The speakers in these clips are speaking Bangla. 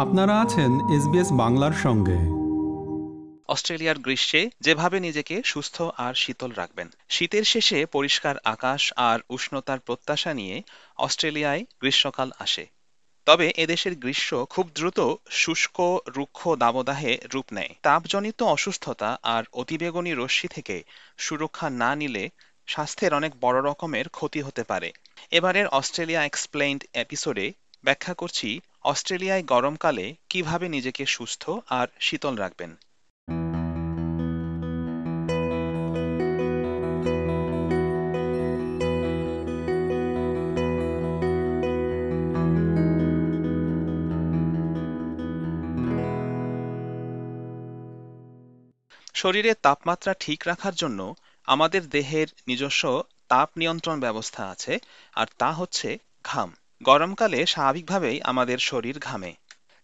আপনারা আছেন এসবিএস বাংলার সঙ্গে। অস্ট্রেলিয়ার গ্রীষ্মে যেভাবে নিজেকে সুস্থ আর শীতল রাখবেন, শীতের শেষে পরিষ্কার আকাশ আর উষ্ণতার প্রত্যাশা নিয়ে অস্ট্রেলিয়ায় গ্রীষ্মকাল আসে। তবে এদেশের গ্রীষ্ম খুব দ্রুত শুষ্ক, রুক্ষ দাবদাহে রূপ নেয়। তাপজনিত অসুস্থতা আর অতিবেগুনি রশ্মি থেকে সুরক্ষা না নিলে স্বাস্থ্যের অনেক বড় রকমের ক্ষতি হতে পারে। এবারের অস্ট্রেলিয়া এক্সপ্লেইনড এপিসোডে ব্যাখ্যা করছি অস্ট্রেলিয়ায় গরমকালে কীভাবে নিজেকে সুস্থ আর শীতল রাখবেন। শরীরের তাপমাত্রা ঠিক রাখার জন্য আমাদের দেহের নিজস্ব তাপ নিয়ন্ত্রণ ব্যবস্থা আছে, আর তা হচ্ছে ঘাম। গরমকালে স্বাভাবিকভাবেই আমাদের শরীর ঘামে।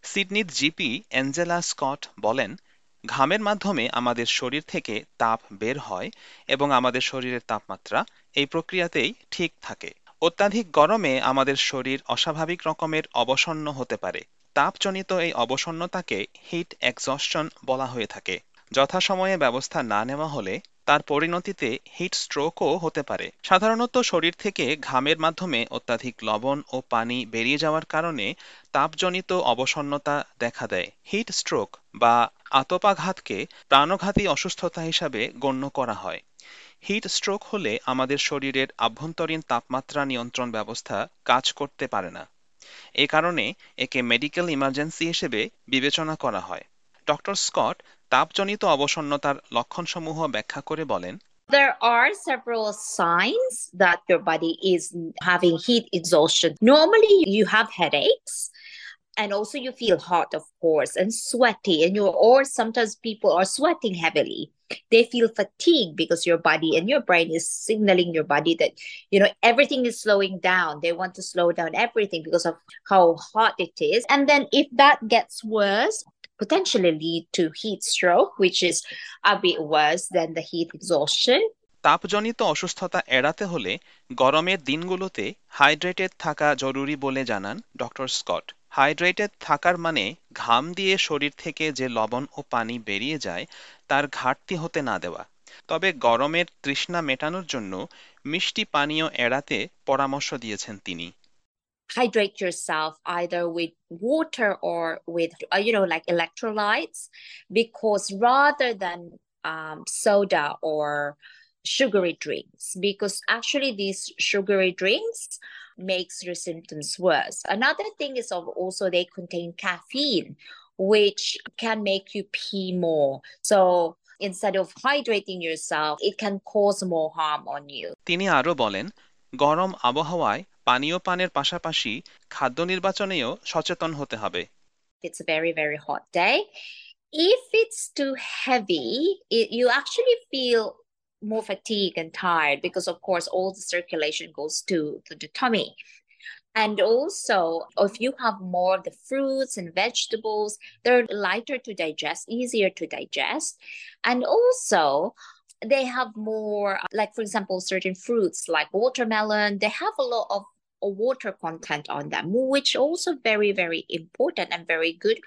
সিডনির জিপি অ্যাঞ্জেলা স্কট বলেন, ঘামের মাধ্যমে আমাদের শরীর থেকে তাপ বের হয় এবং আমাদের শরীরের তাপমাত্রা এই প্রক্রিয়াতেই ঠিক থাকে। অত্যাধিক গরমে আমাদের শরীর অস্বাভাবিক রকমের অবসন্ন হতে পারে। তাপজনিত এই অবসন্নতাকে হিট এক্সস্টন বলা হয়ে থাকে। যথাসময়ে ব্যবস্থা না নেওয়া হলে তার পরিণতিতে হিট স্ট্রোকও হতে পারে। সাধারণত শরীর থেকে ঘামের মাধ্যমে অত্যাধিক লবণ ও পানি বেরিয়ে যাওয়ার কারণে তাপজনিত অবসন্নতা দেখা দেয়। হিট স্ট্রোক বা আতপাঘাতকে প্রাণঘাতী অসুস্থতা হিসাবে গণ্য করা হয়। হিট স্ট্রোক হলে আমাদের শরীরের আভ্যন্তরীণ তাপমাত্রা নিয়ন্ত্রণ ব্যবস্থা কাজ করতে পারে না। এ কারণে একে মেডিকেল ইমার্জেন্সি হিসেবে বিবেচনা করা হয়। ডক্টর স্কট তাপজনিত অবসন্নতার লক্ষণসমূহ ব্যাখ্যা করে বলেন There are several signs that your body is having heat exhaustion. Normally, you have headaches. And also, you feel hot, of course, and sweaty, and you or sometimes people are sweating heavily. They feel fatigued because your body and your brain is signaling your body that you know everything is slowing down. They want to slow down everything because of how hot it is. And then, if that gets worse, potentially lead to heat stroke, which is a bit worse than the heat exhaustion. তাপজনিত অসুস্থতা এড়াতে হলে গরমের দিনগুলোতে হাইড্রেটেড থাকা জরুরি বলে জানান ডক্টর স্কট। হাইড্রেটেড থাকার মানে ঘাম দিয়ে শরীর থেকে যে লবণ ও পানি বেরিয়ে যায় তার ঘাটতি হতে না দেওয়া। তবে গরমের তৃষ্ণা মেটানোর জন্য মিষ্টি পানীয় এড়াতে পরামর্শ দিয়েছেন তিনি। hydrate yourself either with water or with uh, you know like electrolytes because rather than um, soda or sugary drinks because actually these sugary drinks makes your symptoms worse another thing is also they contain caffeine which can make you pee more so instead of hydrating yourself it can cause more harm on you তিনি আরো বলেন গরম আবহাওয়ায় পানীয় পানের পাশাপাশি খাদ্য নির্বাচনেও সচেতন হতে হবে it's a very very hot day if it's too heavy it, you actually feel more fatigued and tired because of course all the circulation goes to, to the tummy and also if you have more of the fruits and vegetables they're lighter to digest easier to digest and also they have more like for example certain fruits like watermelon they have a lot of water content on them, which also very very important and very good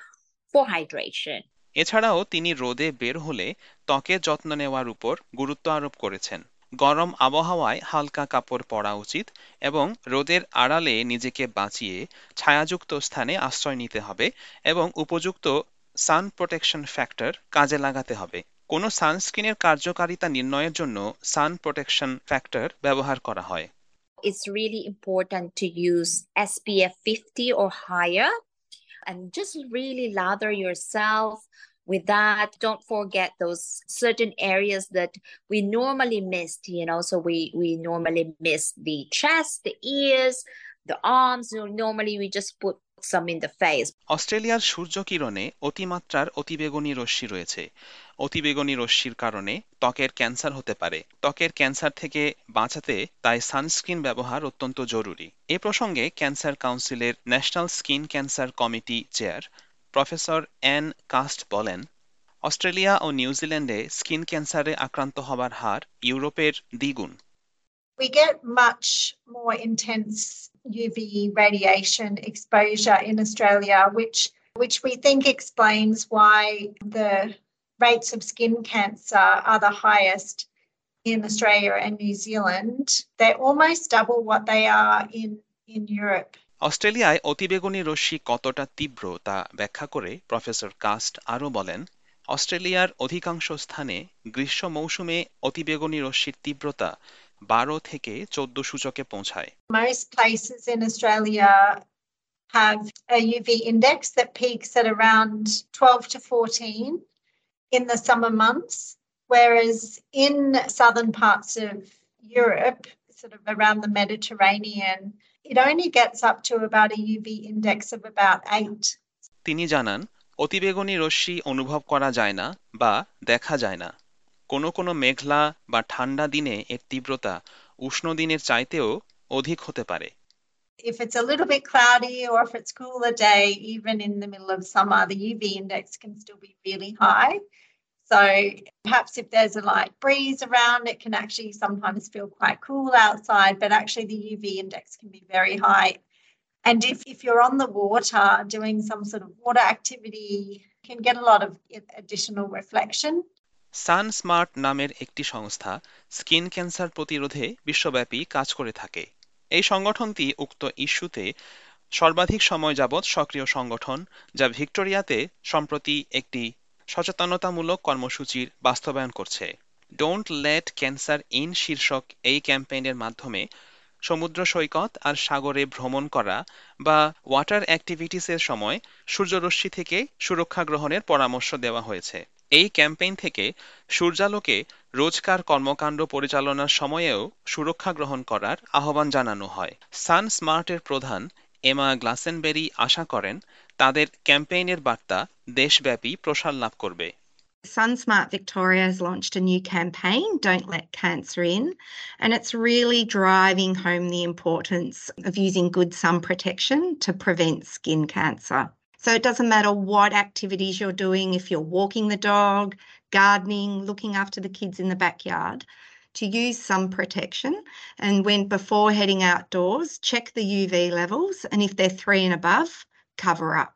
for hydration. এছাড়াও তিনি রোদে বের হলে ত্বকের যত্ন নেওয়ার উপর গুরুত্ব আরোপ করেছেন। গরম আবহাওয়ায় হালকা কাপড় পরা উচিত এবং রোদের আড়ালে নিজেকে বাঁচিয়ে ছায়াযুক্ত স্থানে আশ্রয় নিতে হবে এবং উপযুক্ত সান প্রোটেকশন ফ্যাক্টর কাজে লাগাতে হবে। কোনো সানস্ক্রিনের কার্যকারিতা নির্ণয়ের জন্য সান প্রোটেকশন ফ্যাক্টর ব্যবহার করা হয়। It's really important to use SPF 50 or higher. And just really lather yourself with that. Don't forget those certain areas that we normally missed you know so we we normally miss the chest the ears the arms. Normally we just put some in the face. অস্ট্রেলিয়ার সূর্যকিরণে অতিমাত্রার অতিবেগুনি রশ্মি রয়েছে। অতিবেগুনি রশ্মির কারণে ত্বকের ক্যান্সার হতে পারে। ত্বকের ক্যান্সার থেকে বাঁচাতে তাই সানস্ক্রিন ব্যবহার অত্যন্ত জরুরি। এ প্রসঙ্গে ক্যান্সার কাউন্সিলের national skin cancer committee chair professor Anne Cust বলেন অস্ট্রেলিয়া ও নিউজিল্যান্ডে স্কিন ক্যান্সারে আক্রান্ত হবার হার ইউরোপের দ্বিগুণ। We get much more intense UV radiation exposure in Australia, which which we think explains why the rates of skin cancer are the highest in Australia and New Zealand. They're almost double what they are in, in Europe. অস্ট্রেলিয়ায় অতিবেগুনি রশ্মি কতটা তীব্র তা ব্যাখ্যা করে প্রফেসর কাস্ট আরও বলেন অস্ট্রেলিয়ার অধিকাংশ স্থানে গ্রীষ্ম মৌসুমে অতিবেগুনি রশ্মির তীব্রতা বারো থেকে চোদ্দ সূচকে পৌঁছায় Most places in Australia have a UV index that peaks at around 12 to 14 in the summer months, whereas in southern parts of Europe, sort of around the Mediterranean, it only gets up to about a UV index of about eight. তিনি জানান অতিবেগুনি রশ্মি অনুভব করা যায় না বা দেখা যায় না কোনো কোনো মেঘলা বা ঠান্ডা দিনে এর তীব্রতা উষ্ণ দিনের চাইতেও অধিক হতে পারে If it's a little bit cloudy or if it's cooler day, even in the middle of summer, the UV index can still be really high. So perhaps if there's a light breeze around, it can actually sometimes feel quite cool outside, but actually the UV index can be very high. And if, if you're on the water doing some sort of water activity, you can get a lot of additional reflection. SunSmart নামের একটি সংস্থা স্কিন ক্যান্সার প্রতিরোধে বিশ্বব্যাপী কাজ করে থাকে। এই সংগঠনটি উক্ত ইস্যুতে সর্বাধিক সময় যাবৎ সক্রিয় সংগঠন, যা ভিক্টোরিয়াতে সম্প্রতি একটি সচেতনতামূলক কর্মসূচির বাস্তবায়ন করছে। ডোন্ট লেট ক্যান্সার ইন শীর্ষক এই ক্যাম্পেইনের মাধ্যমে সমুদ্র সৈকত আর সাগরে ভ্রমণ করা বা ওয়াটার অ্যাক্টিভিটিসের সময় সূর্যরশ্মি থেকে সুরক্ষা গ্রহণের পরামর্শ দেওয়া হয়েছে। এই ক্যাম্পেইন থেকে সূর্যালোকে রোজকার কর্মকাণ্ড পরিচালনার সময়েও সুরক্ষা গ্রহণ করার আহ্বান জানানো হয় সান স্মার্টের প্রধান এমা গ্লাসেনবেরি আশা করেন তাদের ক্যাম্পেইনের বার্তা দেশব্যাপী প্রসার লাভ করবে SunSmart Victoria has launched a new campaign, Don't Let Cancer In, and it's really driving home the importance of using good sun protection to prevent skin cancer. So it doesn't matter what activities you're doing, if you're walking the dog, gardening, looking after the kids in the backyard, to use sun protection. And when before heading outdoors, check the UV levels, and if they're three and above, cover up.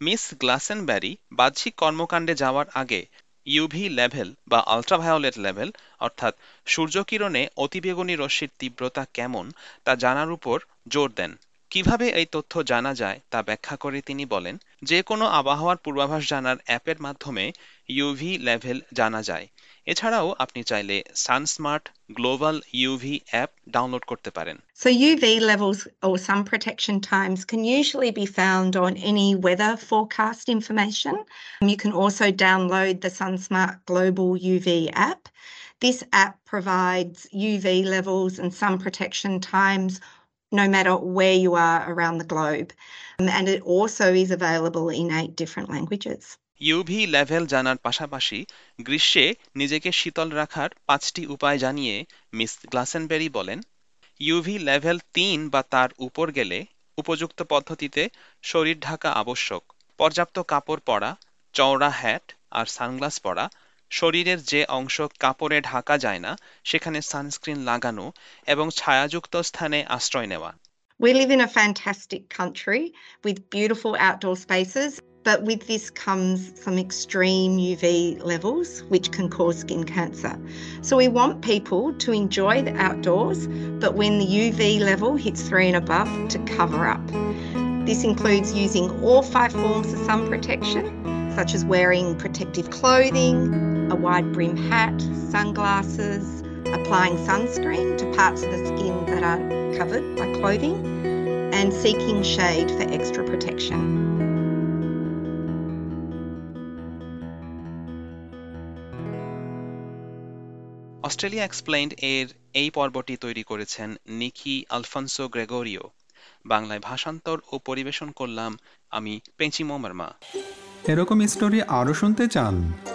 Miss গ্লাসেনব্যারি বাহ্যিক কর্মকাণ্ডে যাওয়ার আগে ইউভি লেভেল বা আলট্রাভায়োলেট লেভেল অর্থাৎ সূর্যকিরণে অতিবেগুনি রশ্মির তীব্রতা কেমন তা জানার উপর জোর দেন কীভাবে এই তথ্য জানা যায় তা ব্যাখ্যা করে তিনি বলেন যে কোনো আবহাওয়ার পূর্বাভাস জানার অ্যাপের মাধ্যমে ইউভি লেভেল জানা যায় এছাড়াও আপনি চাইলে SunSmart global UV app download করতে পারেন So UV levels or sun protection times can usually be found on any weather forecast information. You can also download the SunSmart Global UV app. This app provides UV levels and sun protection times no matter where you are around the globe. Um, and it also is available in eight different languages. UV level জানার পাশাপাশি গ্রীষ্মে নিজেকে শীতল রাখার পাঁচটি উপায় জানিয়ে মিস গ্লাসেনবেরি বলেন ইউভি লেভেল তিন বা তার উপর গেলে উপযুক্ত পদ্ধতিতে শরীর ঢাকা আবশ্যক পর্যাপ্ত কাপড় পরা চওড়া হ্যাট আর সানগ্লাস পরা শরীরের যে অংশ কাপড়ে ঢাকা যায় না সেখানে সানস্ক্রিন লাগানো এবং ছায়াযুক্ত স্থানে আশ্রয় নেওয়া We live in a fantastic country with beautiful outdoor spaces, but with this comes some extreme UV levels which can cause skin cancer. So we want people to enjoy the outdoors, but when the UV level hits three and above, to cover up. This includes using all five forms of sun protection, such as wearing protective clothing, a wide brim hat, sunglasses, applying sunscreen to parts of the skin that aren't covered by clothing, and seeking shade for extra protection. Australia explained এর এই পর্বটি তৈরি করেছেন নিকি আলফান্সো গ্রেগোরিও বাংলায় ভাষান্তর ও পরিবেশন করলাম আমি পেঁচি মোমার্মা এরকম স্টোরি আরও শুনতে চান